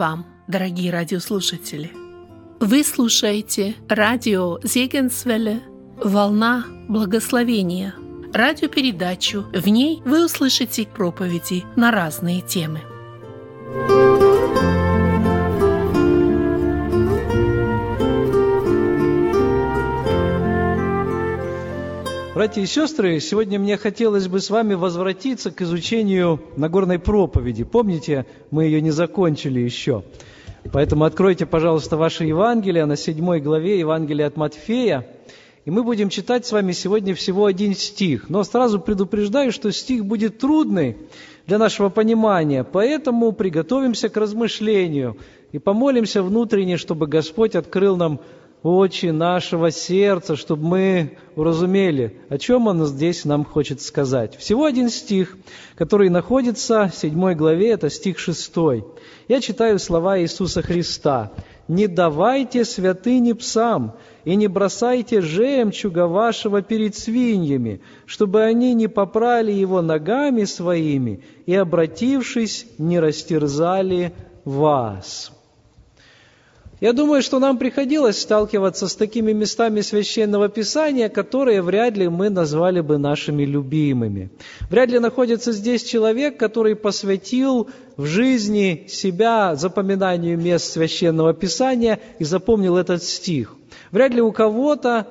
Вам, дорогие радиослушатели! Вы слушаете радио Зегенсвелле «Волна благословения» радиопередачу. В ней вы услышите проповеди на разные темы. Братья и сестры, сегодня мне хотелось бы с вами возвратиться к изучению Нагорной проповеди. Помните, мы ее не закончили еще. Поэтому откройте, пожалуйста, ваше Евангелие на седьмой главе Евангелия от Матфея. И мы будем читать с вами сегодня всего один стих. Но сразу предупреждаю, что стих будет трудный для нашего понимания, поэтому приготовимся к размышлению и помолимся внутренне, чтобы Господь открыл нам очи нашего сердца, чтобы мы уразумели, о чем Он здесь нам хочет сказать. Всего один стих, который находится в седьмой главе, это стих шестой. Я читаю слова Иисуса Христа. «Не давайте святыни псам, и не бросайте жемчуга вашего перед свиньями, чтобы они не попрали его ногами своими и, обратившись, не растерзали вас». Я думаю, что нам приходилось сталкиваться с такими местами священного писания, которые вряд ли мы назвали бы нашими любимыми. Вряд ли находится здесь человек, который посвятил в жизни себя запоминанию мест священного писания и запомнил этот стих. Вряд ли у кого-то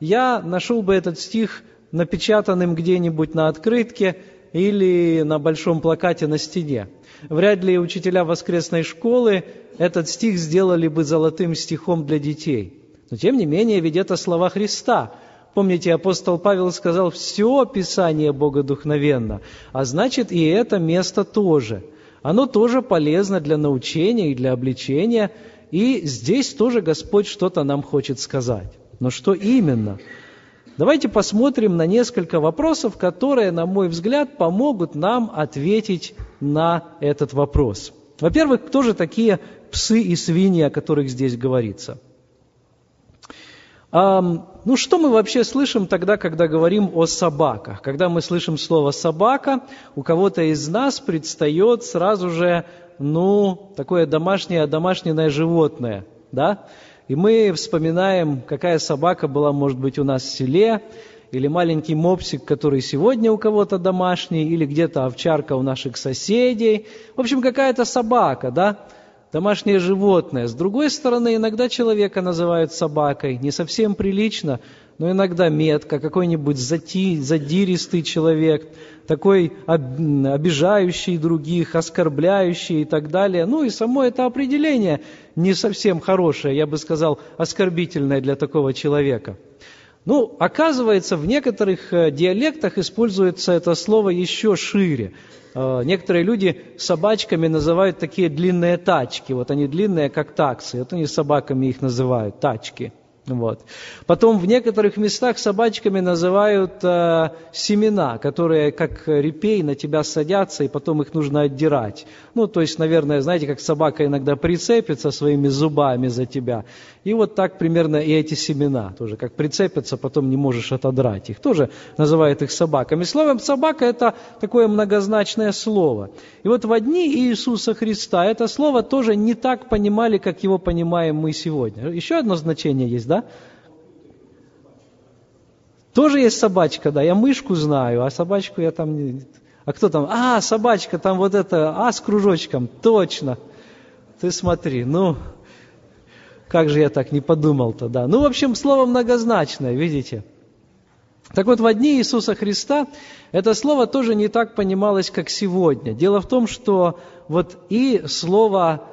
я нашел бы этот стих напечатанным где-нибудь на открытке или на большом плакате на стене. Вряд ли учителя воскресной школы этот стих сделали бы золотым стихом для детей. Но тем не менее, ведь это слова Христа. Помните, апостол Павел сказал, все Писание богодухновенно, а значит и это место тоже. Оно тоже полезно для научения и для обличения, и здесь тоже Господь что-то нам хочет сказать. Но что именно? Давайте посмотрим на несколько вопросов, которые, на мой взгляд, помогут нам ответить на этот вопрос. Во-первых, кто же такие псы и свиньи, о которых здесь говорится? Ну, что мы вообще слышим тогда, когда говорим о собаках? Когда мы слышим слово «собака», у кого-то из нас предстает сразу же, ну, такое домашнее, домашнее животное, да? И мы вспоминаем, какая собака была, может быть, у нас в селе, или маленький мопсик, который сегодня у кого-то домашний, или где-то овчарка у наших соседей. В общем, какая-то собака, да? Домашнее животное. С другой стороны, иногда человека называют собакой. Не совсем прилично, но иногда метко, какой-нибудь зати, задиристый человек, такой обижающий других, оскорбляющий и так далее. Ну и само это определение не совсем хорошее, я бы сказал, оскорбительное для такого человека. Ну, оказывается, в некоторых э, диалектах используется это слово еще шире. Э, некоторые люди собачками называют такие длинные тачки. Вот они длинные, как таксы. Вот они собаками их называют, тачки. Вот. Потом в некоторых местах собачками называют э, семена, которые как репей на тебя садятся, и потом их нужно отдирать. Ну, то есть, наверное, знаете, как собака иногда прицепится своими зубами за тебя. И вот так примерно и эти семена тоже, как прицепятся, потом не можешь отодрать их. Тоже называют их собаками. Словом, собака – это такое многозначное слово. И вот в дни Иисуса Христа это слово тоже не так понимали, как его понимаем мы сегодня. Еще одно значение есть, да? Тоже есть собачка, да, я мышку знаю, а собачку я там не... А кто там? А, собачка, там вот это, а с кружочком, точно. Ты смотри, ну, как же я так не подумал-то, да. Ну, в общем, слово многозначное, видите. Так вот, в дни Иисуса Христа это слово тоже не так понималось, как сегодня. Дело в том, что вот и слово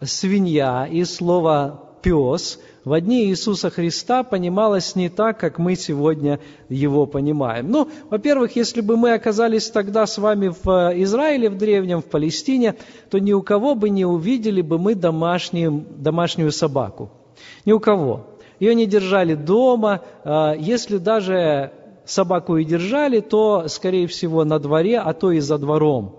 свинья, и слово пес в дни Иисуса Христа понималось не так, как мы сегодня его понимаем. Ну, во-первых, если бы мы оказались тогда с вами в э, Израиле, в древнем, в Палестине, то ни у кого бы не увидели бы мы домашнюю, домашнюю собаку. Ни у кого. Ее не держали дома. Э, если даже собаку и держали, то, скорее всего, на дворе, а то и за двором.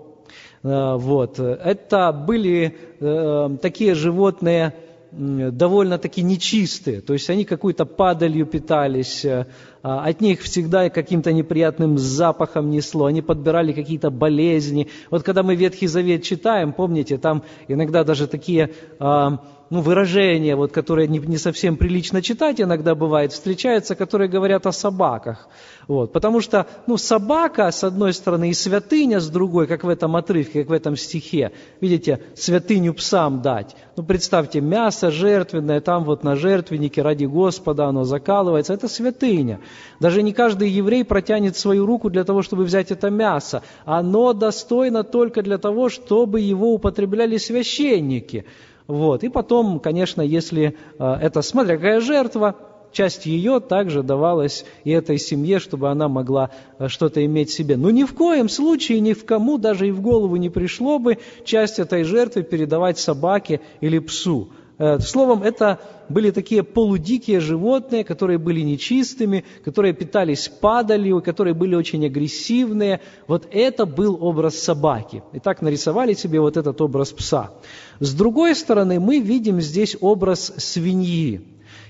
Э, вот. Это были такие животные, довольно-таки нечистые, то есть они какой-то падалью питались, э, а, от них всегда каким-то неприятным запахом несло, они подбирали какие-то болезни. Вот когда мы Ветхий Завет читаем, помните, там иногда даже такие а, ну, выражения, вот, которые не, не совсем прилично читать иногда бывает, встречаются, которые говорят о собаках. Вот, потому что ну, собака, с одной стороны, и святыня, с другой, как в этом отрывке, как в этом стихе. Видите, святыню псам дать. Ну, представьте, мясо жертвенное, там вот на жертвеннике ради Господа оно закалывается. Это святыня. Даже не каждый еврей протянет свою руку для того, чтобы взять это мясо. Оно достойно только для того, чтобы его употребляли священники. Вот. И потом, конечно, если э, это, смотря какая жертва, часть ее также давалась и этой семье, чтобы она могла э, что-то иметь себе. Но ни в коем случае ни в кому даже и в голову не пришло бы часть этой жертвы передавать собаке или псу. Э, словом, это были такие полудикие животные, которые были нечистыми, которые питались падалью, которые были очень агрессивные. Вот это был образ собаки. И так нарисовали себе вот этот образ пса. С другой стороны, мы видим здесь образ свиньи.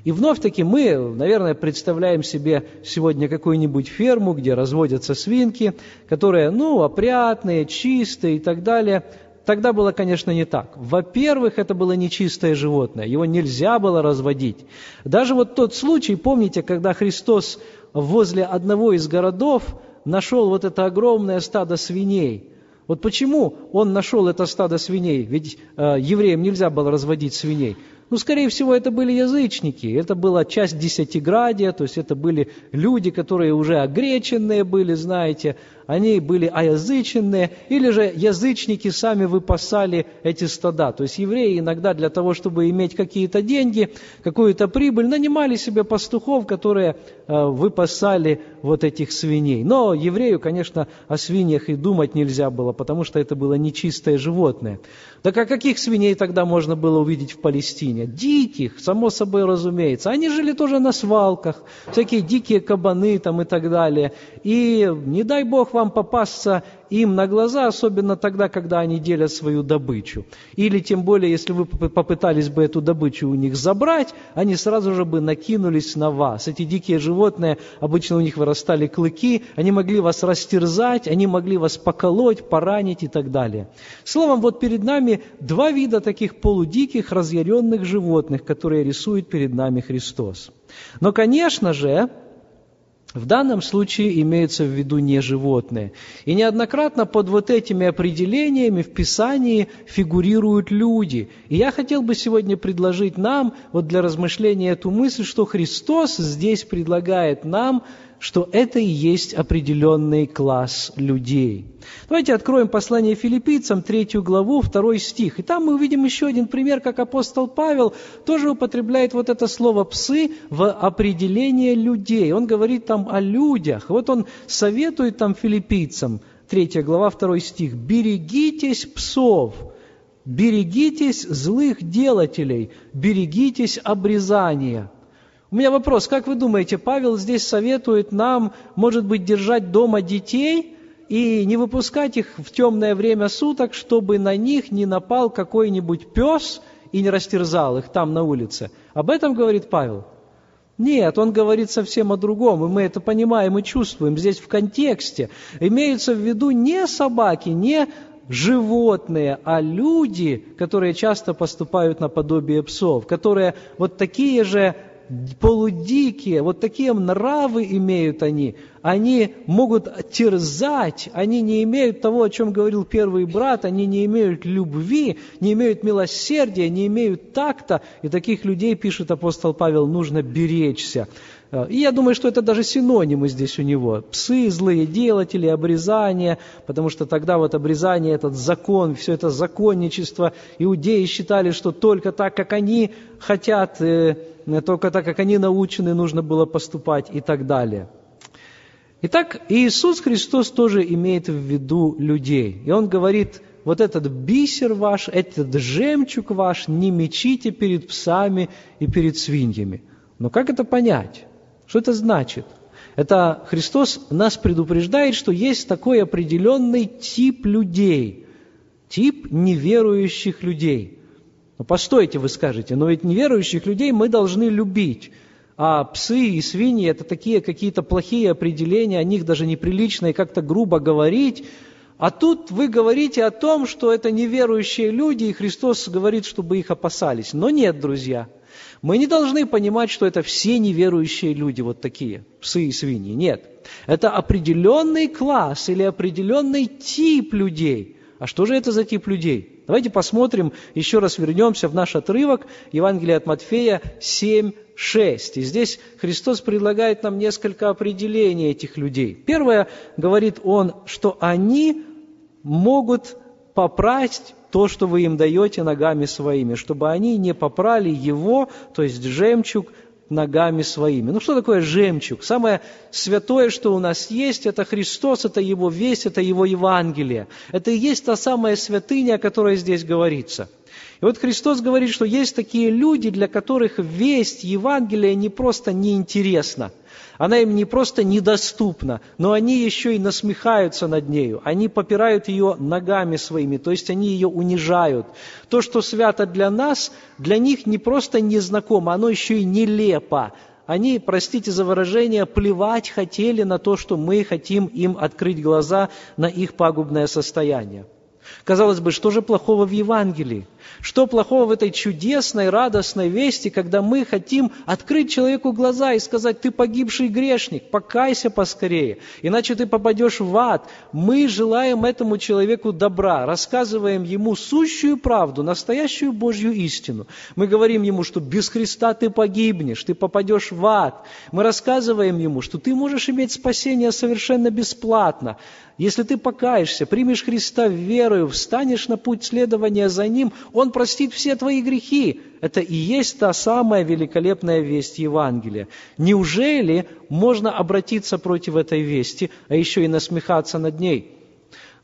И вновь-таки мы, наверное, представляем себе сегодня какую-нибудь ферму, где разводятся свинки, которые, ну, опрятные, чистые и так далее. Тогда было, конечно, не так. Во-первых, это было нечистое животное, его нельзя было разводить. Даже вот тот случай, помните, когда Христос возле одного из городов нашел вот это огромное стадо свиней. Вот почему он нашел это стадо свиней? Ведь э, евреям нельзя было разводить свиней. Ну, скорее всего, это были язычники, это была часть десятиградия, то есть это были люди, которые уже огреченные были, знаете, они были оязыченные, или же язычники сами выпасали эти стада. То есть евреи иногда для того, чтобы иметь какие-то деньги, какую-то прибыль, нанимали себе пастухов, которые э, выпасали вот этих свиней. Но еврею, конечно, о свиньях и думать нельзя было, потому что это было нечистое животное. Так а каких свиней тогда можно было увидеть в Палестине? Диких, само собой разумеется. Они жили тоже на свалках, всякие дикие кабаны там и так далее. И не дай Бог вам попасться им на глаза, особенно тогда, когда они делят свою добычу. Или тем более, если вы попытались бы эту добычу у них забрать, они сразу же бы накинулись на вас. Эти дикие животные, обычно у них вырастали клыки, они могли вас растерзать, они могли вас поколоть, поранить и так далее. Словом, вот перед нами два вида таких полудиких, разъяренных животных, которые рисует перед нами Христос. Но, конечно же, в данном случае имеются в виду не животные. И неоднократно под вот этими определениями в Писании фигурируют люди. И я хотел бы сегодня предложить нам, вот для размышления эту мысль, что Христос здесь предлагает нам что это и есть определенный класс людей. Давайте откроем послание филиппийцам, третью главу, второй стих. И там мы увидим еще один пример, как апостол Павел тоже употребляет вот это слово «псы» в определение людей. Он говорит там о людях. Вот он советует там филиппийцам, третья глава, второй стих, «Берегитесь псов, берегитесь злых делателей, берегитесь обрезания». У меня вопрос, как вы думаете, Павел здесь советует нам, может быть, держать дома детей и не выпускать их в темное время суток, чтобы на них не напал какой-нибудь пес и не растерзал их там на улице? Об этом говорит Павел? Нет, он говорит совсем о другом, и мы это понимаем и чувствуем здесь в контексте. Имеются в виду не собаки, не животные, а люди, которые часто поступают наподобие псов, которые вот такие же полудикие, вот такие нравы имеют они. Они могут терзать, они не имеют того, о чем говорил первый брат, они не имеют любви, не имеют милосердия, не имеют такта. И таких людей, пишет апостол Павел, нужно беречься. И я думаю, что это даже синонимы здесь у него. Псы, злые делатели, обрезание, потому что тогда вот обрезание, этот закон, все это законничество, иудеи считали, что только так, как они хотят, э, только так, как они научены, нужно было поступать и так далее. Итак, Иисус Христос тоже имеет в виду людей. И Он говорит, вот этот бисер ваш, этот жемчуг ваш не мечите перед псами и перед свиньями. Но как это понять? Что это значит? Это Христос нас предупреждает, что есть такой определенный тип людей, тип неверующих людей. Но постойте, вы скажете, но ведь неверующих людей мы должны любить. а псы и свиньи – это такие какие-то плохие определения, о них даже неприлично и как-то грубо говорить. А тут вы говорите о том, что это неверующие люди, и Христос говорит, чтобы их опасались. Но нет, друзья, мы не должны понимать, что это все неверующие люди, вот такие, псы и свиньи. Нет. Это определенный класс или определенный тип людей. А что же это за тип людей? Давайте посмотрим, еще раз вернемся в наш отрывок Евангелия от Матфея 7, 6. И здесь Христос предлагает нам несколько определений этих людей. Первое, говорит Он, что они могут попасть то, что вы им даете ногами своими, чтобы они не попрали его, то есть жемчуг, ногами своими. Ну что такое жемчуг? Самое святое, что у нас есть, это Христос, это Его весть, это Его Евангелие. Это и есть та самая святыня, о которой здесь говорится – и вот Христос говорит, что есть такие люди, для которых весть Евангелия не просто неинтересна, она им не просто недоступна, но они еще и насмехаются над нею, они попирают ее ногами своими, то есть они ее унижают. То, что свято для нас, для них не просто незнакомо, оно еще и нелепо. Они, простите за выражение, плевать хотели на то, что мы хотим им открыть глаза на их пагубное состояние. Казалось бы, что же плохого в Евангелии? Что плохого в этой чудесной, радостной вести, когда мы хотим открыть человеку глаза и сказать, ты погибший грешник, покайся поскорее, иначе ты попадешь в ад. Мы желаем этому человеку добра, рассказываем ему сущую правду, настоящую Божью истину. Мы говорим ему, что без Христа ты погибнешь, ты попадешь в ад. Мы рассказываем ему, что ты можешь иметь спасение совершенно бесплатно. Если ты покаешься, примешь Христа верою, встанешь на путь следования за Ним, Он простит все твои грехи. Это и есть та самая великолепная весть Евангелия. Неужели можно обратиться против этой вести, а еще и насмехаться над ней?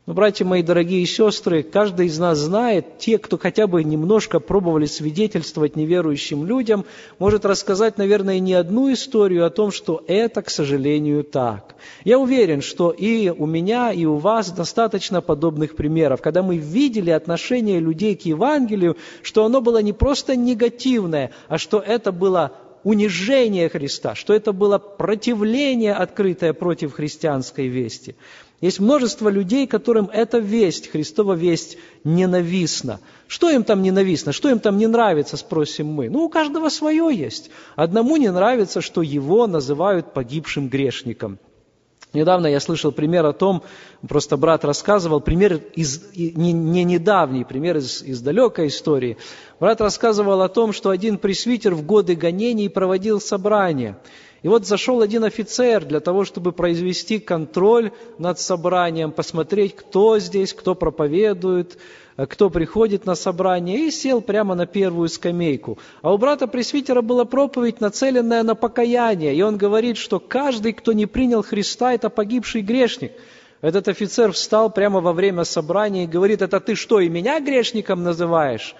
Но, братья мои дорогие сестры, каждый из нас знает, те, кто хотя бы немножко пробовали свидетельствовать неверующим людям, может рассказать, наверное, не одну историю о том, что это, к сожалению, так. Я уверен, что и у меня, и у вас достаточно подобных примеров, когда мы видели отношение людей к Евангелию, что оно было не просто негативное, а что это было унижение Христа, что это было противление открытое против христианской вести. Есть множество людей, которым эта весть, Христова весть, ненавистна. Что им там ненавистно? Что им там не нравится, спросим мы? Ну, у каждого свое есть. Одному не нравится, что его называют погибшим грешником. Недавно я слышал пример о том, просто брат рассказывал, пример из, не, не недавний, пример из, из далекой истории. Брат рассказывал о том, что один пресвитер в годы гонений проводил собрание – и вот зашел один офицер для того, чтобы произвести контроль над собранием, посмотреть, кто здесь, кто проповедует, кто приходит на собрание, и сел прямо на первую скамейку. А у брата пресвитера была проповедь, нацеленная на покаяние, и он говорит, что каждый, кто не принял Христа, это погибший грешник. Этот офицер встал прямо во время собрания и говорит, это ты что, и меня грешником называешь?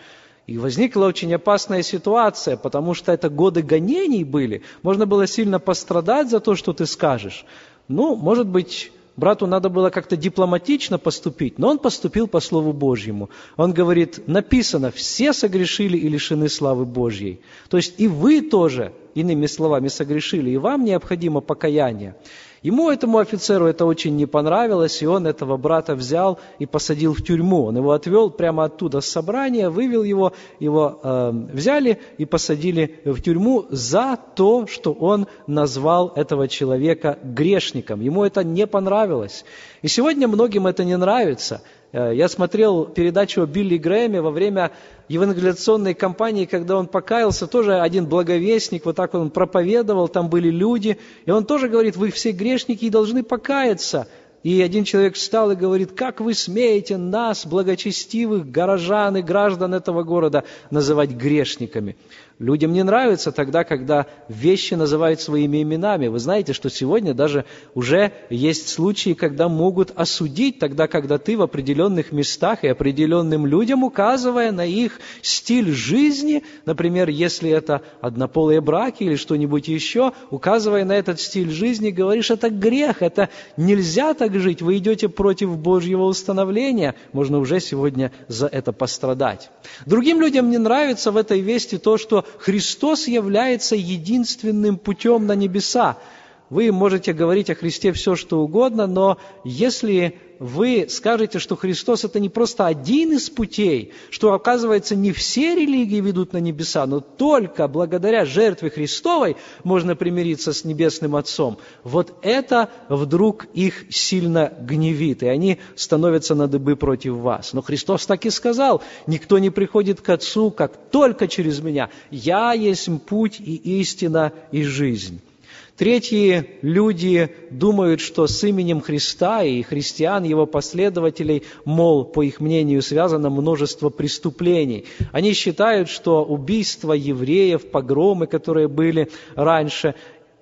И возникла очень опасная ситуация, потому что это годы гонений были. Можно было сильно пострадать за то, что ты скажешь. Ну, может быть, брату надо было как-то дипломатично поступить, но он поступил по Слову Божьему. Он говорит, написано, все согрешили и лишены славы Божьей. То есть и вы тоже, иными словами, согрешили, и вам необходимо покаяние. Ему, этому офицеру, это очень не понравилось, и он этого брата взял и посадил в тюрьму. Он его отвел прямо оттуда с собрания, вывел его, его э, взяли и посадили в тюрьму за то, что он назвал этого человека грешником. Ему это не понравилось. И сегодня многим это не нравится. Э, я смотрел передачу о Билли Грэме во время евангелиационной кампании, когда он покаялся, тоже один благовестник, вот так он проповедовал, там были люди, и он тоже говорит, вы все грешники и должны покаяться. И один человек встал и говорит, как вы смеете нас, благочестивых горожан и граждан этого города, называть грешниками? Людям не нравится тогда, когда вещи называют своими именами. Вы знаете, что сегодня даже уже есть случаи, когда могут осудить тогда, когда ты в определенных местах и определенным людям, указывая на их стиль жизни, например, если это однополые браки или что-нибудь еще, указывая на этот стиль жизни, говоришь, это грех, это нельзя так жить, вы идете против Божьего установления, можно уже сегодня за это пострадать. Другим людям не нравится в этой вести то, что Христос является единственным путем на небеса. Вы можете говорить о Христе все, что угодно, но если вы скажете, что Христос это не просто один из путей, что, оказывается, не все религии ведут на небеса, но только благодаря жертве Христовой можно примириться с Небесным Отцом, вот это вдруг их сильно гневит, и они становятся на дыбы против вас. Но Христос так и сказал, никто не приходит к Отцу, как только через меня. Я есть путь и истина и жизнь. Третьи люди думают, что с именем Христа и христиан, его последователей, мол, по их мнению, связано множество преступлений. Они считают, что убийства евреев, погромы, которые были раньше,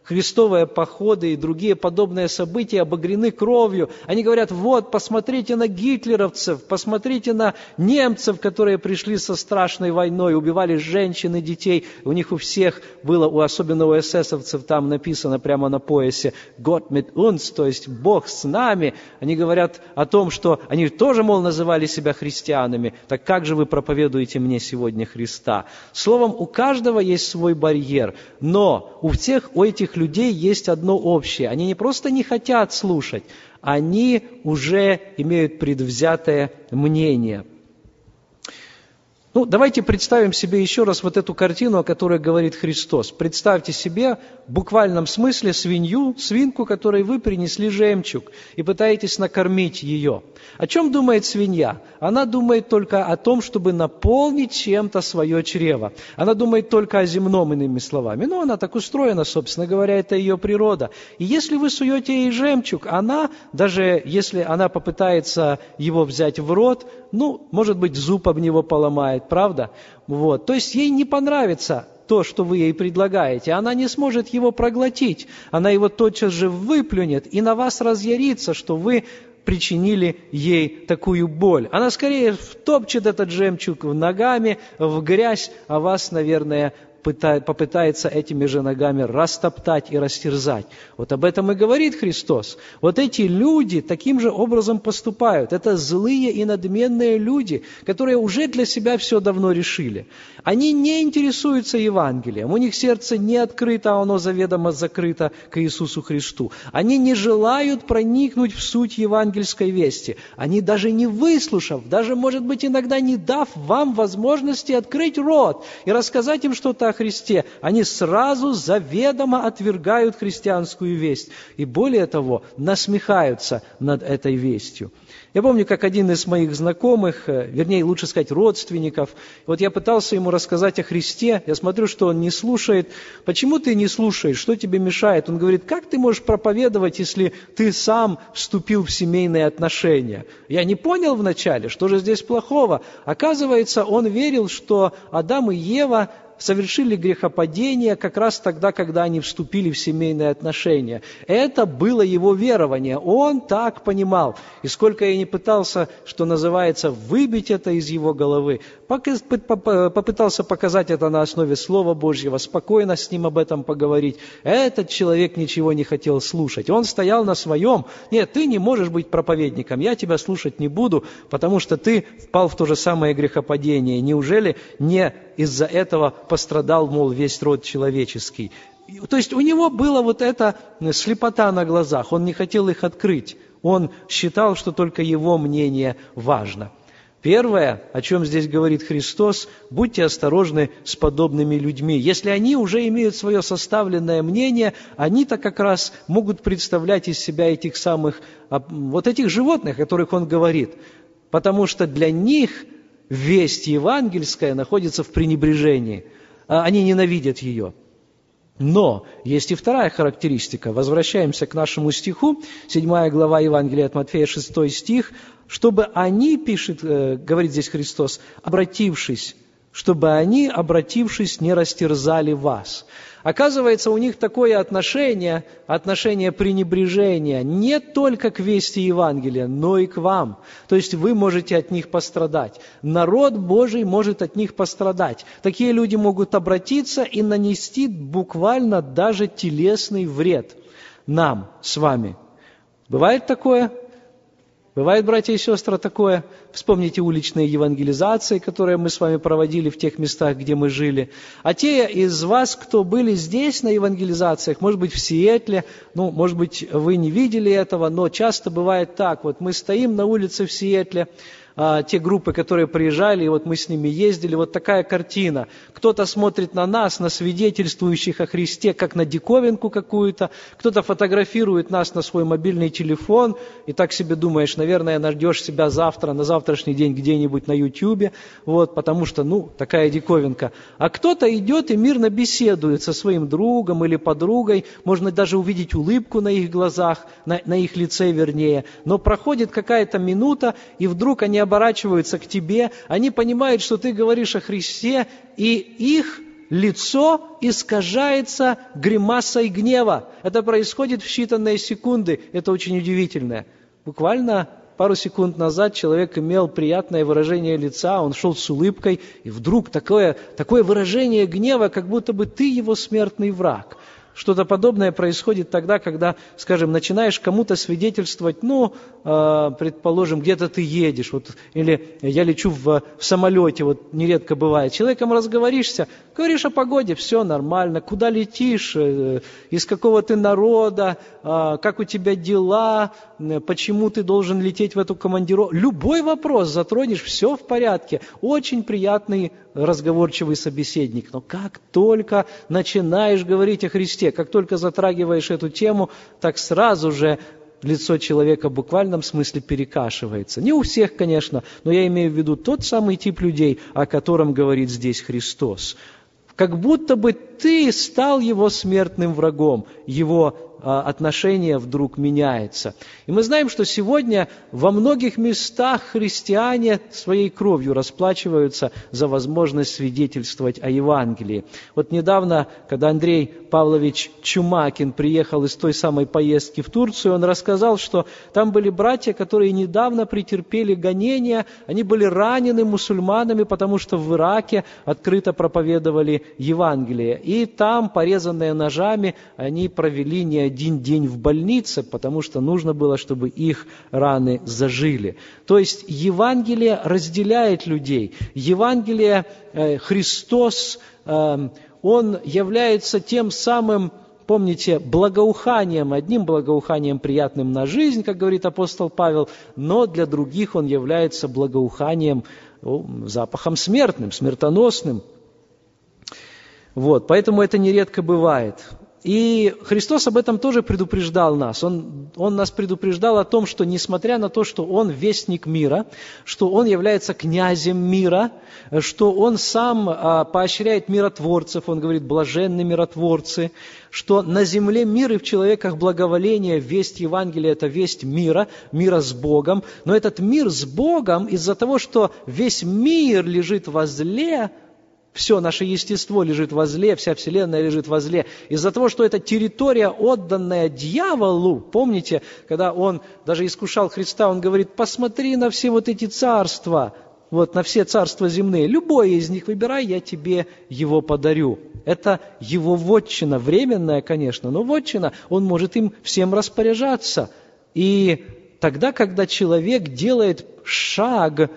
христовые походы и другие подобные события обогрены кровью. Они говорят, вот, посмотрите на гитлеровцев, посмотрите на немцев, которые пришли со страшной войной, убивали женщин и детей. У них у всех было, у особенно у эсэсовцев там написано прямо на поясе «Gott mit uns», то есть «Бог с нами». Они говорят о том, что они тоже, мол, называли себя христианами. Так как же вы проповедуете мне сегодня Христа? Словом, у каждого есть свой барьер, но у всех, у этих людей есть одно общее. Они не просто не хотят слушать, они уже имеют предвзятое мнение – ну, давайте представим себе еще раз вот эту картину, о которой говорит Христос. Представьте себе в буквальном смысле свинью, свинку, которой вы принесли жемчуг, и пытаетесь накормить ее. О чем думает свинья? Она думает только о том, чтобы наполнить чем-то свое чрево. Она думает только о земном, иными словами. Ну, она так устроена, собственно говоря, это ее природа. И если вы суете ей жемчуг, она, даже если она попытается его взять в рот, ну, может быть, зуб об него поломает, правда? Вот. То есть ей не понравится то, что вы ей предлагаете. Она не сможет его проглотить. Она его тотчас же выплюнет и на вас разъярится, что вы причинили ей такую боль. Она скорее втопчет этот жемчуг в ногами, в грязь, а вас, наверное, попытается этими же ногами растоптать и растерзать. Вот об этом и говорит Христос. Вот эти люди таким же образом поступают. Это злые и надменные люди, которые уже для себя все давно решили. Они не интересуются Евангелием, у них сердце не открыто, а оно заведомо закрыто к Иисусу Христу. Они не желают проникнуть в суть евангельской вести. Они даже не выслушав, даже, может быть, иногда не дав вам возможности открыть рот и рассказать им что-то о Христе, они сразу заведомо отвергают христианскую весть. И более того, насмехаются над этой вестью. Я помню, как один из моих знакомых, э, вернее, лучше сказать, родственников, вот я пытался ему рассказать о Христе, я смотрю, что он не слушает. Почему ты не слушаешь? Что тебе мешает? Он говорит, как ты можешь проповедовать, если ты сам вступил в семейные отношения? Я не понял вначале, что же здесь плохого. Оказывается, он верил, что Адам и Ева совершили грехопадение как раз тогда, когда они вступили в семейные отношения. Это было его верование. Он так понимал. И сколько я не пытался, что называется, выбить это из его головы, попытался показать это на основе Слова Божьего, спокойно с ним об этом поговорить. Этот человек ничего не хотел слушать. Он стоял на своем. Нет, ты не можешь быть проповедником, я тебя слушать не буду, потому что ты впал в то же самое грехопадение. Неужели не из-за этого пострадал, мол, весь род человеческий? То есть у него была вот эта слепота на глазах, он не хотел их открыть. Он считал, что только его мнение важно. Первое, о чем здесь говорит Христос, будьте осторожны с подобными людьми. Если они уже имеют свое составленное мнение, они-то как раз могут представлять из себя этих самых, а, вот этих животных, о которых он говорит. Потому что для них весть евангельская находится в пренебрежении. А, они ненавидят ее. Но есть и вторая характеристика. Возвращаемся к нашему стиху, 7 глава Евангелия от Матфея, 6 стих. «Чтобы они, пишет, э, говорит здесь Христос, обратившись, чтобы они, обратившись, не растерзали вас». Оказывается, у них такое отношение, отношение пренебрежения не только к вести Евангелия, но и к вам. То есть вы можете от них пострадать. Народ Божий может от них пострадать. Такие люди могут обратиться и нанести буквально даже телесный вред нам с вами. Бывает такое? Бывает, братья и сестры, такое. Вспомните уличные евангелизации, которые мы с вами проводили в тех местах, где мы жили. А те из вас, кто были здесь на евангелизациях, может быть, в Сиэтле, ну, может быть, вы не видели этого, но часто бывает так. Вот мы стоим на улице в Сиэтле, а, те группы, которые приезжали, и вот мы с ними ездили, вот такая картина. Кто-то смотрит на нас, на свидетельствующих о Христе, как на диковинку какую-то, кто-то фотографирует нас на свой мобильный телефон, и так себе думаешь, наверное, найдешь себя завтра, на завтрашний день где-нибудь на Ютьюбе, вот, потому что, ну, такая диковинка. А кто-то идет и мирно беседует со своим другом или подругой, можно даже увидеть улыбку на их глазах, на, на их лице вернее, но проходит какая-то минута, и вдруг они оборачиваются к тебе, они понимают, что ты говоришь о Христе, и их лицо искажается гримасой гнева. Это происходит в считанные секунды. Это очень удивительно. Буквально пару секунд назад человек имел приятное выражение лица, он шел с улыбкой, и вдруг такое, такое выражение гнева, как будто бы ты его смертный враг. Что-то подобное происходит тогда, когда, скажем, начинаешь кому-то свидетельствовать, ну, э, предположим, где-то ты едешь, вот, или я лечу в, в самолете, вот нередко бывает. Человеком разговоришься, говоришь о погоде, все нормально, куда летишь, э, из какого ты народа, э, как у тебя дела, почему ты должен лететь в эту командировку. Любой вопрос затронешь, все в порядке. Очень приятный разговорчивый собеседник. Но как только начинаешь говорить о Христе, как только затрагиваешь эту тему, так сразу же лицо человека в буквальном смысле перекашивается. Не у всех, конечно, но я имею в виду тот самый тип людей, о котором говорит здесь Христос. Как будто бы ты стал его смертным врагом, его отношение вдруг меняется. И мы знаем, что сегодня во многих местах христиане своей кровью расплачиваются за возможность свидетельствовать о Евангелии. Вот недавно, когда Андрей Павлович Чумакин приехал из той самой поездки в Турцию, он рассказал, что там были братья, которые недавно претерпели гонения, они были ранены мусульманами, потому что в Ираке открыто проповедовали Евангелие. И там, порезанные ножами, они провели не один день в больнице, потому что нужно было, чтобы их раны зажили. То есть Евангелие разделяет людей. Евангелие, э, Христос, э, Он является тем самым, помните, благоуханием, одним благоуханием приятным на жизнь, как говорит апостол Павел, но для других Он является благоуханием, запахом смертным, смертоносным. Вот, поэтому это нередко бывает. И Христос об этом тоже предупреждал нас. Он, он нас предупреждал о том, что несмотря на то, что Он вестник мира, что Он является князем мира, что Он сам а, поощряет миротворцев, Он говорит, блаженны миротворцы, что на земле мир и в человеках благоволение, весть Евангелия – это весть мира, мира с Богом. Но этот мир с Богом из-за того, что весь мир лежит возле, все наше естество лежит возле, вся Вселенная лежит возле. Из-за того, что это территория, отданная дьяволу, помните, когда он даже искушал Христа, он говорит, посмотри на все вот эти царства, вот на все царства земные, любое из них выбирай, я тебе его подарю. Это его вотчина, временная, конечно, но вотчина, он может им всем распоряжаться. И тогда, когда человек делает шаг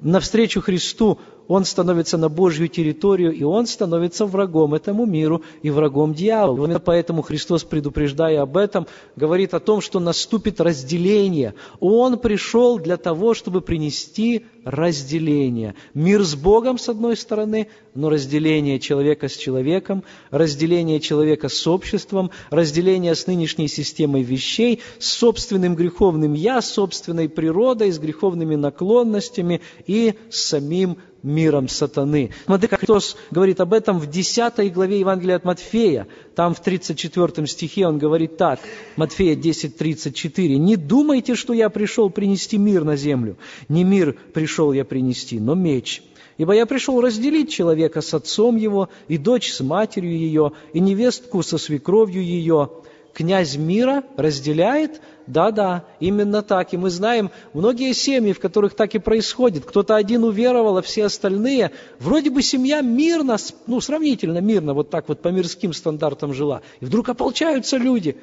навстречу Христу, он становится на Божью территорию, и он становится врагом этому миру и врагом дьявола. Именно поэтому Христос, предупреждая об этом, говорит о том, что наступит разделение. Он пришел для того, чтобы принести разделение. Мир с Богом, с одной стороны, но разделение человека с человеком, разделение человека с обществом, разделение с нынешней системой вещей, с собственным греховным «я», собственной природой, с греховными наклонностями и с самим миром сатаны. Смотри, как Христос говорит об этом в 10 главе Евангелия от Матфея. Там в 34 стихе он говорит так, Матфея 10, 34. «Не думайте, что я пришел принести мир на землю. Не мир пришел я принести, но меч». Ибо я пришел разделить человека с отцом его, и дочь с матерью ее, и невестку со свекровью ее. Князь мира разделяет, да-да, именно так. И мы знаем многие семьи, в которых так и происходит. Кто-то один уверовал, а все остальные, вроде бы семья мирно, ну, сравнительно мирно, вот так вот по мирским стандартам жила. И вдруг ополчаются люди.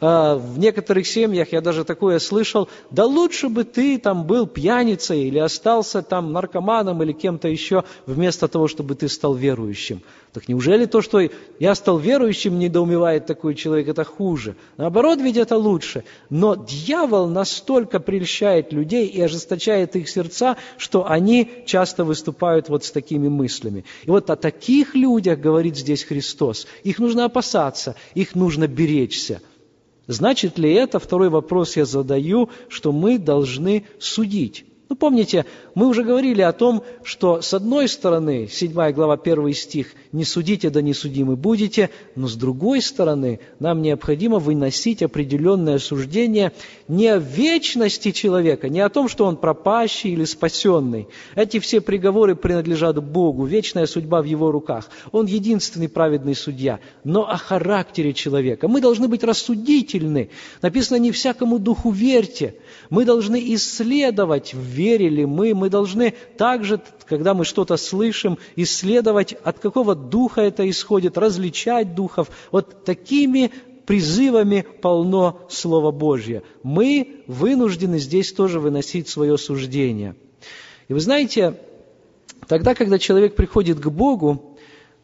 А, в некоторых семьях я даже такое слышал, да лучше бы ты там был пьяницей или остался там наркоманом или кем-то еще, вместо того, чтобы ты стал верующим. Так неужели то, что я стал верующим, недоумевает такой человек, это хуже? Наоборот, ведь это лучше. Но дьявол настолько прельщает людей и ожесточает их сердца, что они часто выступают вот с такими мыслями. И вот о таких людях говорит здесь Христос. Их нужно опасаться, их нужно беречься. Значит ли это, второй вопрос я задаю, что мы должны судить? Ну, помните, мы уже говорили о том, что с одной стороны, 7 глава 1 стих, «Не судите, да не судимы будете», но с другой стороны, нам необходимо выносить определенное суждение не о вечности человека, не о том, что он пропащий или спасенный. Эти все приговоры принадлежат Богу, вечная судьба в Его руках. Он единственный праведный судья, но о характере человека. Мы должны быть рассудительны. Написано, не всякому духу верьте. Мы должны исследовать, верили мы, мы должны также, когда мы что-то слышим, исследовать, от какого духа это исходит, различать духов. Вот такими призывами полно Слово Божье. Мы вынуждены здесь тоже выносить свое суждение. И вы знаете, тогда, когда человек приходит к Богу,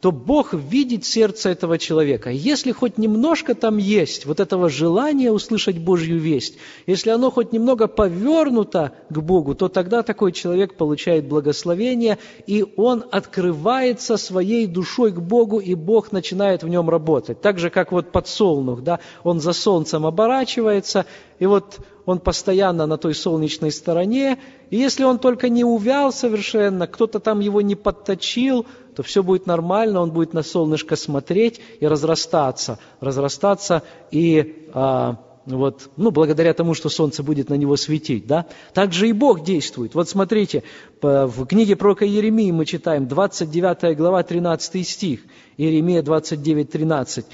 то Бог видит сердце этого человека. Если хоть немножко там есть вот этого желания услышать Божью весть, если оно хоть немного повернуто к Богу, то тогда такой человек получает благословение, и он открывается своей душой к Богу, и Бог начинает в нем работать. Так же, как вот подсолнух, да, он за солнцем оборачивается, и вот он постоянно на той солнечной стороне, и если он только не увял совершенно, кто-то там его не подточил, то все будет нормально, он будет на солнышко смотреть и разрастаться, разрастаться и а, вот, ну, благодаря тому, что солнце будет на него светить, да. Так же и Бог действует. Вот смотрите, в книге пророка Еремии мы читаем, 29 глава, 13 стих, Иеремия 29, 13.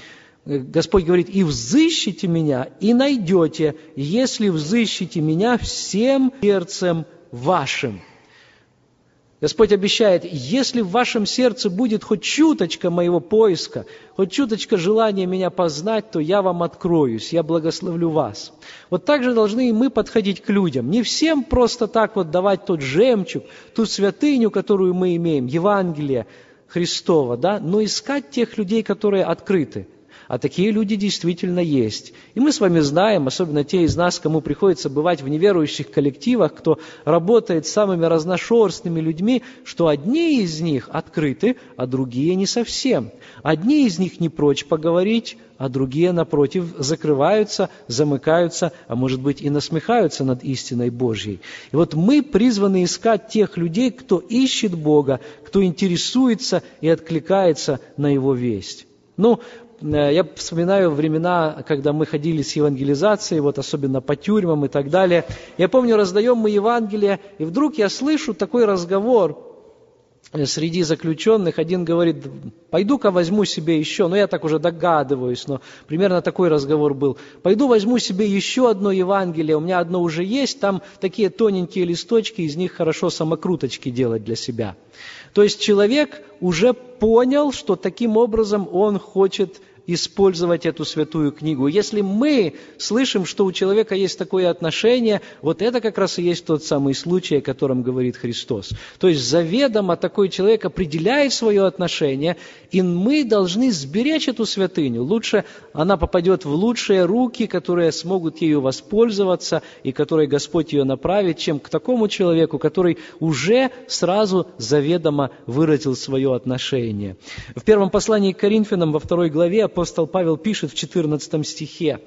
Господь говорит, «И взыщите меня, и найдете, если взыщите меня всем сердцем вашим». Господь обещает, если в вашем сердце будет хоть чуточка моего поиска, хоть чуточка желания меня познать, то я вам откроюсь, я благословлю вас. Вот так же должны и мы подходить к людям. Не всем просто так вот давать тот жемчуг, ту святыню, которую мы имеем, Евангелие Христова, да, но искать тех людей, которые открыты. А такие люди действительно есть. И мы с вами знаем, особенно те из нас, кому приходится бывать в неверующих коллективах, кто работает с самыми разношерстными людьми, что одни из них открыты, а другие не совсем. Одни из них не прочь поговорить, а другие, напротив, закрываются, замыкаются, а может быть и насмехаются над истиной Божьей. И вот мы призваны искать тех людей, кто ищет Бога, кто интересуется и откликается на Его весть. Ну, я вспоминаю времена, когда мы ходили с евангелизацией, вот особенно по тюрьмам и так далее. Я помню, раздаем мы Евангелие, и вдруг я слышу такой разговор э, среди заключенных. Один говорит, пойду-ка возьму себе еще, ну я так уже догадываюсь, но примерно такой разговор был. Пойду возьму себе еще одно Евангелие, у меня одно уже есть, там такие тоненькие листочки, из них хорошо самокруточки делать для себя. То есть человек уже понял, что таким образом он хочет использовать эту святую книгу. Если мы слышим, что у человека есть такое отношение, вот это как раз и есть тот самый случай, о котором говорит Христос. То есть заведомо такой человек определяет свое отношение, и мы должны сберечь эту святыню. Лучше она попадет в лучшие руки, которые смогут ею воспользоваться, и которые Господь ее направит, чем к такому человеку, который уже сразу заведомо выразил свое отношение. В первом послании к Коринфянам во второй главе апостол Павел пишет в 14 стихе,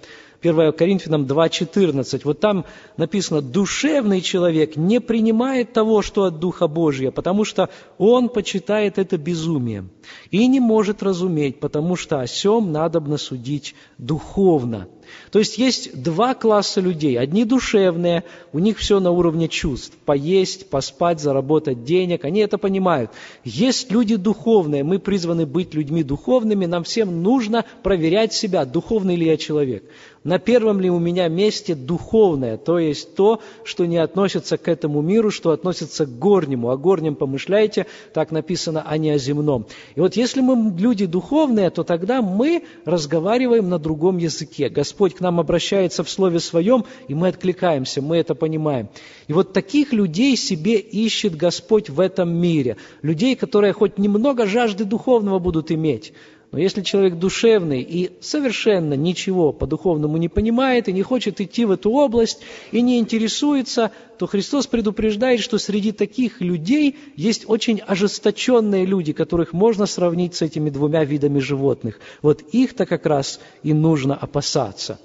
1 Коринфянам 2.14, вот там написано, «Душевный человек не принимает того, что от Духа Божия, потому что он почитает это безумием, и не может разуметь, потому что о сем надобно судить духовно». То есть есть два класса людей. Одни душевные, у них все на уровне чувств. Поесть, поспать, заработать денег, они это понимают. Есть люди духовные, мы призваны быть людьми духовными, нам всем нужно проверять себя, духовный ли я человек. На первом ли у меня месте духовное, то есть то, что не относится к этому миру, что относится к горнему. О горнем помышляйте, так написано, а не о земном. И вот если мы люди духовные, то тогда мы разговариваем на другом языке. Господь к нам обращается в Слове Своем, и мы откликаемся, мы это понимаем. И вот таких людей себе ищет Господь в этом мире. Людей, которые хоть немного жажды духовного будут иметь. Но если человек душевный и совершенно ничего по-духовному не понимает и не хочет идти в эту область и не интересуется, то Христос предупреждает, что среди таких людей есть очень ожесточенные люди, которых можно сравнить с этими двумя видами животных. Вот их-то как раз и нужно опасаться.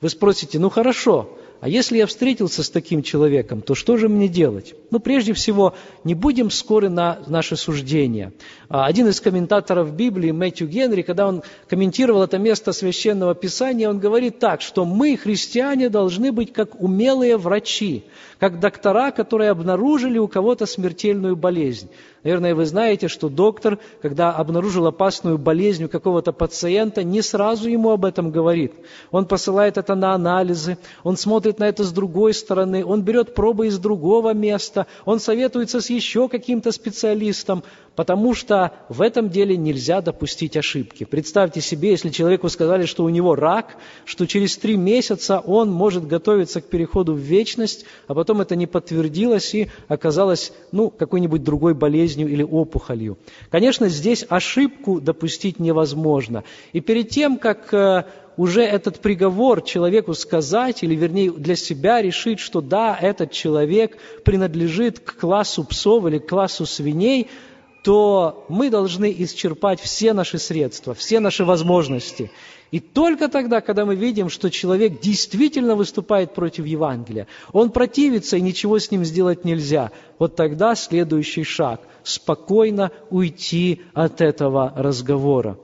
Вы спросите, ну хорошо, а если я встретился с таким человеком, то что же мне делать? Ну, прежде всего, не будем скоры на наши суждения. А, один из комментаторов Библии, Мэтью Генри, когда он комментировал это место Священного Писания, он говорит так, что мы, христиане, должны быть как умелые врачи, как доктора, которые обнаружили у кого-то смертельную болезнь. Наверное, вы знаете, что доктор, когда обнаружил опасную болезнь у какого-то пациента, не сразу ему об этом говорит. Он посылает это на анализы, он смотрит на это с другой стороны, он берет пробы из другого места, он советуется с еще каким-то специалистом, потому что в этом деле нельзя допустить ошибки. Представьте себе, если человеку сказали, что у него рак, что через три месяца он может готовиться к переходу в вечность, а потом это не подтвердилось и оказалось ну, какой-нибудь другой болезнью, болезнью или опухолью. Конечно, здесь ошибку допустить невозможно. И перед тем, как э, уже этот приговор человеку сказать, или вернее для себя решить, что да, этот человек принадлежит к классу псов или к классу свиней, то мы должны исчерпать все наши средства, все наши возможности. И только тогда, когда мы видим, что человек действительно выступает против Евангелия, он противится и ничего с ним сделать нельзя, вот тогда следующий шаг – спокойно уйти от этого разговора.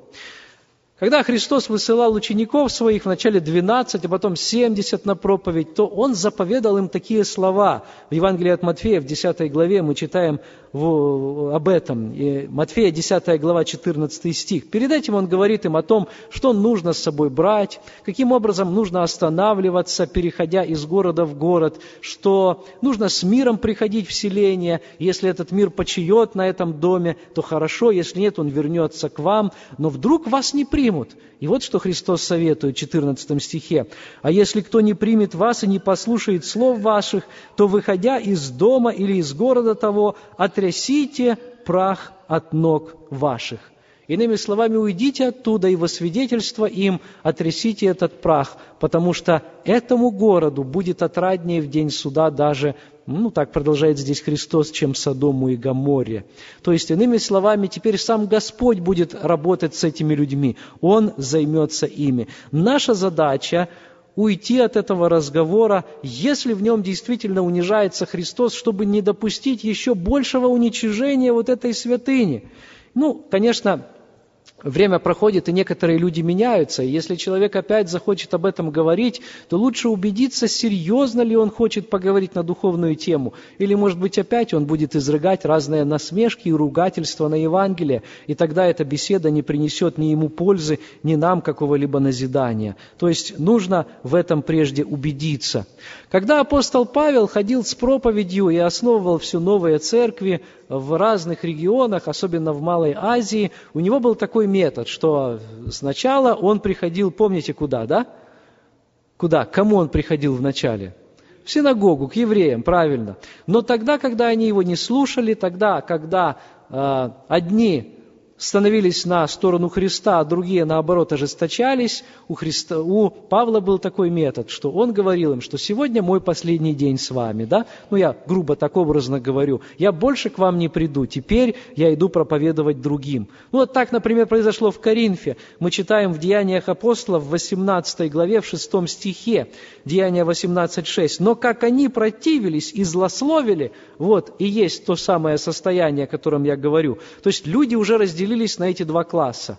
Когда Христос высылал учеников своих, вначале 12, а потом 70 на проповедь, то Он заповедал им такие слова. В Евангелии от Матфея, в 10 главе, мы читаем об этом. И Матфея 10 глава 14 стих. Перед этим он говорит им о том, что нужно с собой брать, каким образом нужно останавливаться, переходя из города в город, что нужно с миром приходить в селение, если этот мир почиет на этом доме, то хорошо, если нет, он вернется к вам, но вдруг вас не примут. И вот что Христос советует в 14 стихе. «А если кто не примет вас и не послушает слов ваших, то, выходя из дома или из города того, отрясите прах от ног ваших». Иными словами, уйдите оттуда и во свидетельство им отрясите этот прах, потому что этому городу будет отраднее в день суда даже ну, так продолжает здесь Христос, чем Содому и Гаморе. То есть, иными словами, теперь сам Господь будет работать с этими людьми. Он займется ими. Наша задача уйти от этого разговора, если в нем действительно унижается Христос, чтобы не допустить еще большего уничижения вот этой святыни. Ну, конечно, время проходит, и некоторые люди меняются. И если человек опять захочет об этом говорить, то лучше убедиться, серьезно ли он хочет поговорить на духовную тему. Или, может быть, опять он будет изрыгать разные насмешки и ругательства на Евангелие, и тогда эта беседа не принесет ни ему пользы, ни нам какого-либо назидания. То есть нужно в этом прежде убедиться. Когда апостол Павел ходил с проповедью и основывал всю новые церкви в разных регионах, особенно в Малой Азии, у него был такой метод, что сначала он приходил, помните, куда, да? Куда? Кому он приходил вначале? В синагогу, к евреям, правильно. Но тогда, когда они его не слушали, тогда, когда э, одни становились на сторону Христа, а другие, наоборот, ожесточались. У, Христа, у Павла был такой метод, что он говорил им, что сегодня мой последний день с вами. Да? Ну, я грубо так образно говорю. Я больше к вам не приду, теперь я иду проповедовать другим. Ну, вот так, например, произошло в Коринфе. Мы читаем в Деяниях апостолов в 18 главе, в 6 стихе, Деяния 18.6. «Но как они противились и злословили, вот и есть то самое состояние, о котором я говорю. То есть люди уже разделились на эти два класса.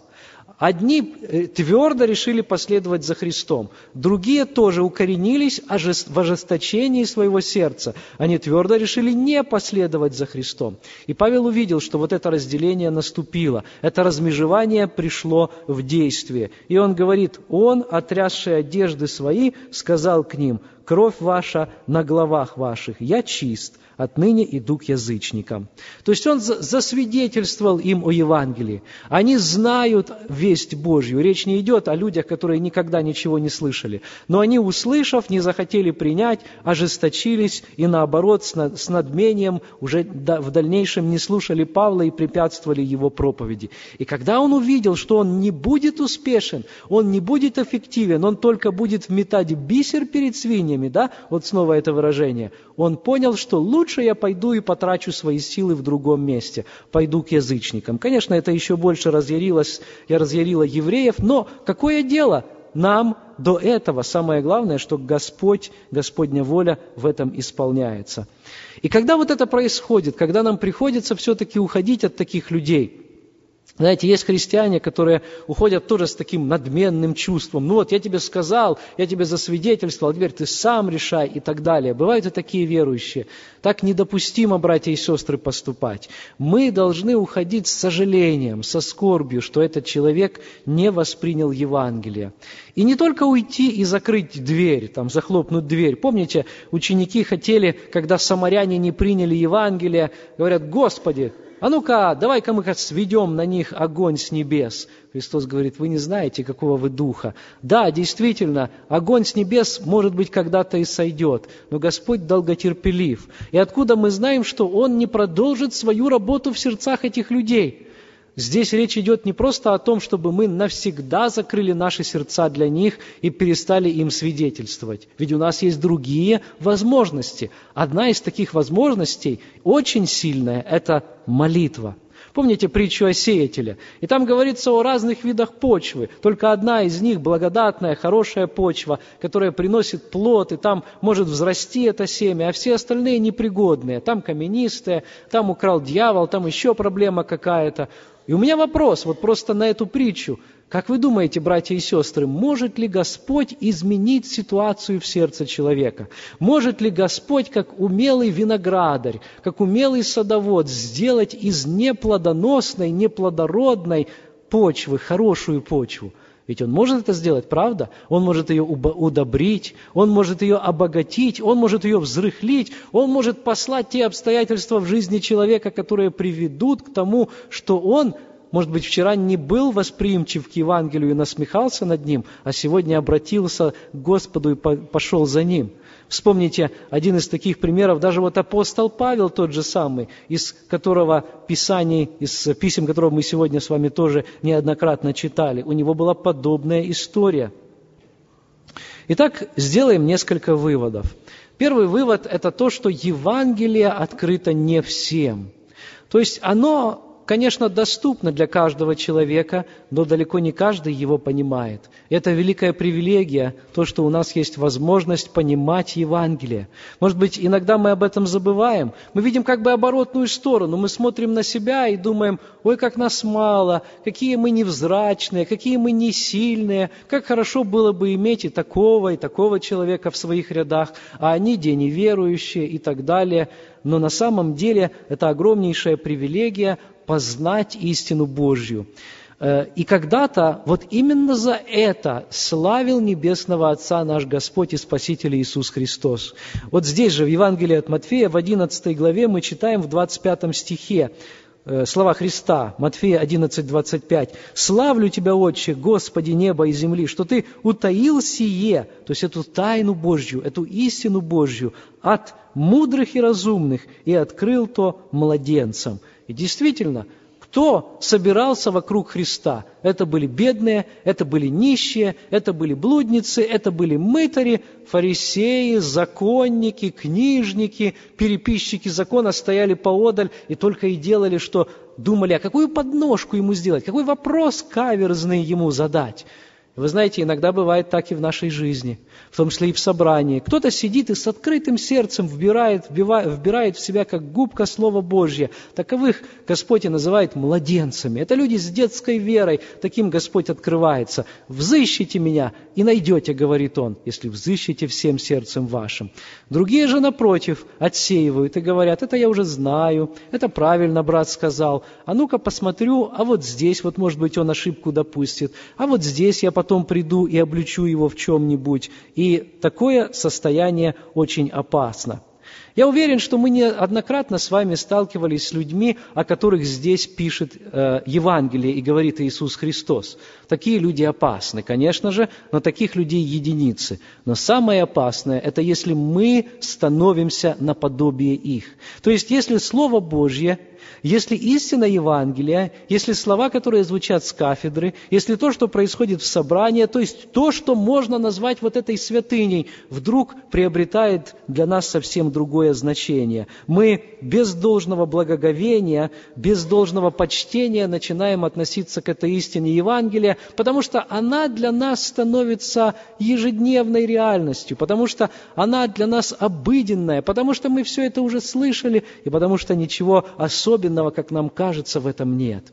Одни э, твердо решили последовать за Христом, другие тоже укоренились в ожесточении своего сердца. Они твердо решили не последовать за Христом. И Павел увидел, что вот это разделение наступило, это размежевание пришло в действие. И он говорит, он, отрясший одежды свои, сказал к ним, кровь ваша на головах ваших, я чист, отныне иду к язычникам. То есть он засвидетельствовал им о Евангелии. Они знают весть Божью. Речь не идет о людях, которые никогда ничего не слышали. Но они, услышав, не захотели принять, ожесточились и наоборот с надмением уже в дальнейшем не слушали Павла и препятствовали его проповеди. И когда он увидел, что он не будет успешен, он не будет эффективен, он только будет вметать бисер перед свиньями, да, вот снова это выражение, он понял, что лучше я пойду и потрачу свои силы в другом месте, пойду к язычникам. Конечно, это еще больше разъярилось, я разъярила евреев, но какое дело нам до этого? Самое главное, что Господь, Господня воля в этом исполняется. И когда вот это происходит, когда нам приходится все-таки уходить от таких людей – знаете, есть христиане, которые уходят тоже с таким надменным чувством. Ну вот, я тебе сказал, я тебе засвидетельствовал, теперь ты сам решай и так далее. Бывают и такие верующие. Так недопустимо, братья и сестры, поступать. Мы должны уходить с сожалением, со скорбью, что этот человек не воспринял Евангелие. И не только уйти и закрыть дверь, там, захлопнуть дверь. Помните, ученики хотели, когда самаряне не приняли Евангелие, говорят, Господи, а ну-ка, давай-ка мы сведем на них огонь с небес. Христос говорит, вы не знаете, какого вы духа. Да, действительно, огонь с небес, может быть, когда-то и сойдет, но Господь долготерпелив. И откуда мы знаем, что Он не продолжит свою работу в сердцах этих людей? Здесь речь идет не просто о том, чтобы мы навсегда закрыли наши сердца для них и перестали им свидетельствовать. Ведь у нас есть другие возможности. Одна из таких возможностей, очень сильная, это молитва. Помните притчу о сеятеле? И там говорится о разных видах почвы. Только одна из них благодатная, хорошая почва, которая приносит плод, и там может взрасти это семя, а все остальные непригодные. Там каменистые, там украл дьявол, там еще проблема какая-то. И у меня вопрос, вот просто на эту притчу. Как вы думаете, братья и сестры, может ли Господь изменить ситуацию в сердце человека? Может ли Господь, как умелый виноградарь, как умелый садовод, сделать из неплодоносной, неплодородной почвы хорошую почву? Ведь он может это сделать, правда? Он может ее удобрить, он может ее обогатить, он может ее взрыхлить, он может послать те обстоятельства в жизни человека, которые приведут к тому, что он, может быть, вчера не был восприимчив к Евангелию и насмехался над ним, а сегодня обратился к Господу и пошел за ним – Вспомните один из таких примеров, даже вот апостол Павел тот же самый, из которого писаний, из писем которого мы сегодня с вами тоже неоднократно читали, у него была подобная история. Итак, сделаем несколько выводов. Первый вывод – это то, что Евангелие открыто не всем. То есть оно конечно, доступно для каждого человека, но далеко не каждый его понимает. Это великая привилегия, то, что у нас есть возможность понимать Евангелие. Может быть, иногда мы об этом забываем. Мы видим как бы оборотную сторону. Мы смотрим на себя и думаем, ой, как нас мало, какие мы невзрачные, какие мы не сильные, как хорошо было бы иметь и такого, и такого человека в своих рядах, а они, где неверующие и так далее. Но на самом деле это огромнейшая привилегия познать истину Божью. Э, и когда-то вот именно за это славил Небесного Отца наш Господь и Спаситель Иисус Христос. Вот здесь же в Евангелии от Матфея в 11 главе мы читаем в 25 стихе э, слова Христа, Матфея 11, 25. «Славлю Тебя, Отче, Господи неба и земли, что Ты утаил сие, то есть эту тайну Божью, эту истину Божью от мудрых и разумных, и открыл то младенцам». И действительно, кто собирался вокруг Христа? Это были бедные, это были нищие, это были блудницы, это были мытари, фарисеи, законники, книжники, переписчики закона стояли поодаль и только и делали, что думали, а какую подножку ему сделать, какой вопрос каверзный ему задать. Вы знаете, иногда бывает так и в нашей жизни, в том числе и в собрании. Кто-то сидит и с открытым сердцем вбирает, вбирает в себя, как губка Слово Божье. Таковых Господь и называет младенцами. Это люди с детской верой. Таким Господь открывается. «Взыщите меня, и найдете», говорит Он, если взыщите всем сердцем вашим. Другие же, напротив, отсеивают и говорят, это я уже знаю, это правильно брат сказал, а ну-ка посмотрю, а вот здесь вот, может быть, он ошибку допустит, а вот здесь я приду и обличу его в чем-нибудь. И такое состояние очень опасно. Я уверен, что мы неоднократно с вами сталкивались с людьми, о которых здесь пишет э, Евангелие и говорит Иисус Христос. Такие люди опасны, конечно же, но таких людей единицы. Но самое опасное – это если мы становимся наподобие их. То есть, если Слово Божье если истина Евангелия, если слова, которые звучат с кафедры, если то, что происходит в собрании, то есть то, что можно назвать вот этой святыней, вдруг приобретает для нас совсем другое значение. Мы без должного благоговения, без должного почтения начинаем относиться к этой истине Евангелия, потому что она для нас становится ежедневной реальностью, потому что она для нас обыденная, потому что мы все это уже слышали, и потому что ничего особенного особенного, как нам кажется, в этом нет.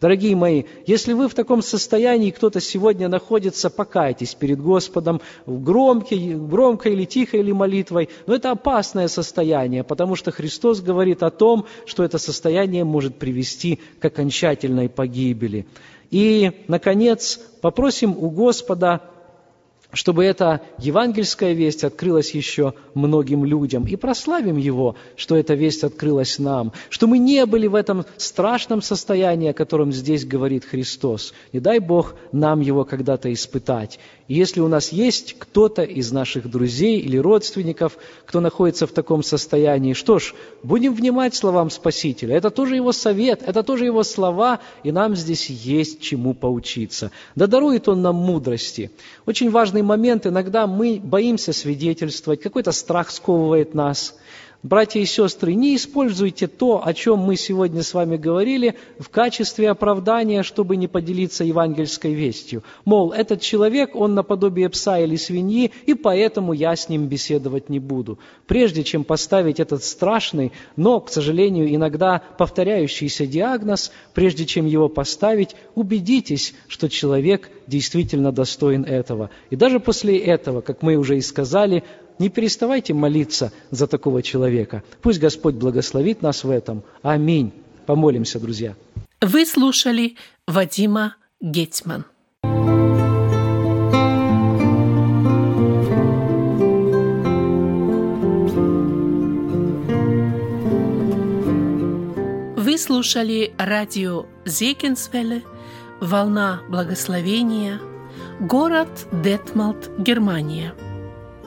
Дорогие мои, если вы в таком состоянии, кто-то сегодня находится, покайтесь перед Господом громкой, громкой или тихой или молитвой. Но это опасное состояние, потому что Христос говорит о том, что это состояние может привести к окончательной погибели. И, наконец, попросим у Господа чтобы эта евангельская весть открылась еще многим людям. И прославим Его, что эта весть открылась нам, что мы не были в этом страшном состоянии, о котором здесь говорит Христос. Не дай Бог нам его когда-то испытать. И если у нас есть кто-то из наших друзей или родственников, кто находится в таком состоянии, что ж, будем внимать словам Спасителя. Это тоже его совет, это тоже его слова, и нам здесь есть чему поучиться. Да дарует он нам мудрости. Очень важный момент, иногда мы боимся свидетельствовать, какой-то страх сковывает нас – Братья и сестры, не используйте то, о чем мы сегодня с вами говорили, в качестве оправдания, чтобы не поделиться евангельской вестью. Мол, этот человек, он наподобие пса или свиньи, и поэтому я с ним беседовать не буду. Прежде чем поставить этот страшный, но, к сожалению, иногда повторяющийся диагноз, прежде чем его поставить, убедитесь, что человек действительно достоин этого. И даже после этого, как мы уже и сказали, не переставайте молиться за такого человека. Пусть Господь благословит нас в этом. Аминь. Помолимся, друзья. Вы слушали Вадима Гетман. Вы слушали радио Зегенсвелле «Волна благословения», город Детмалт, Германия –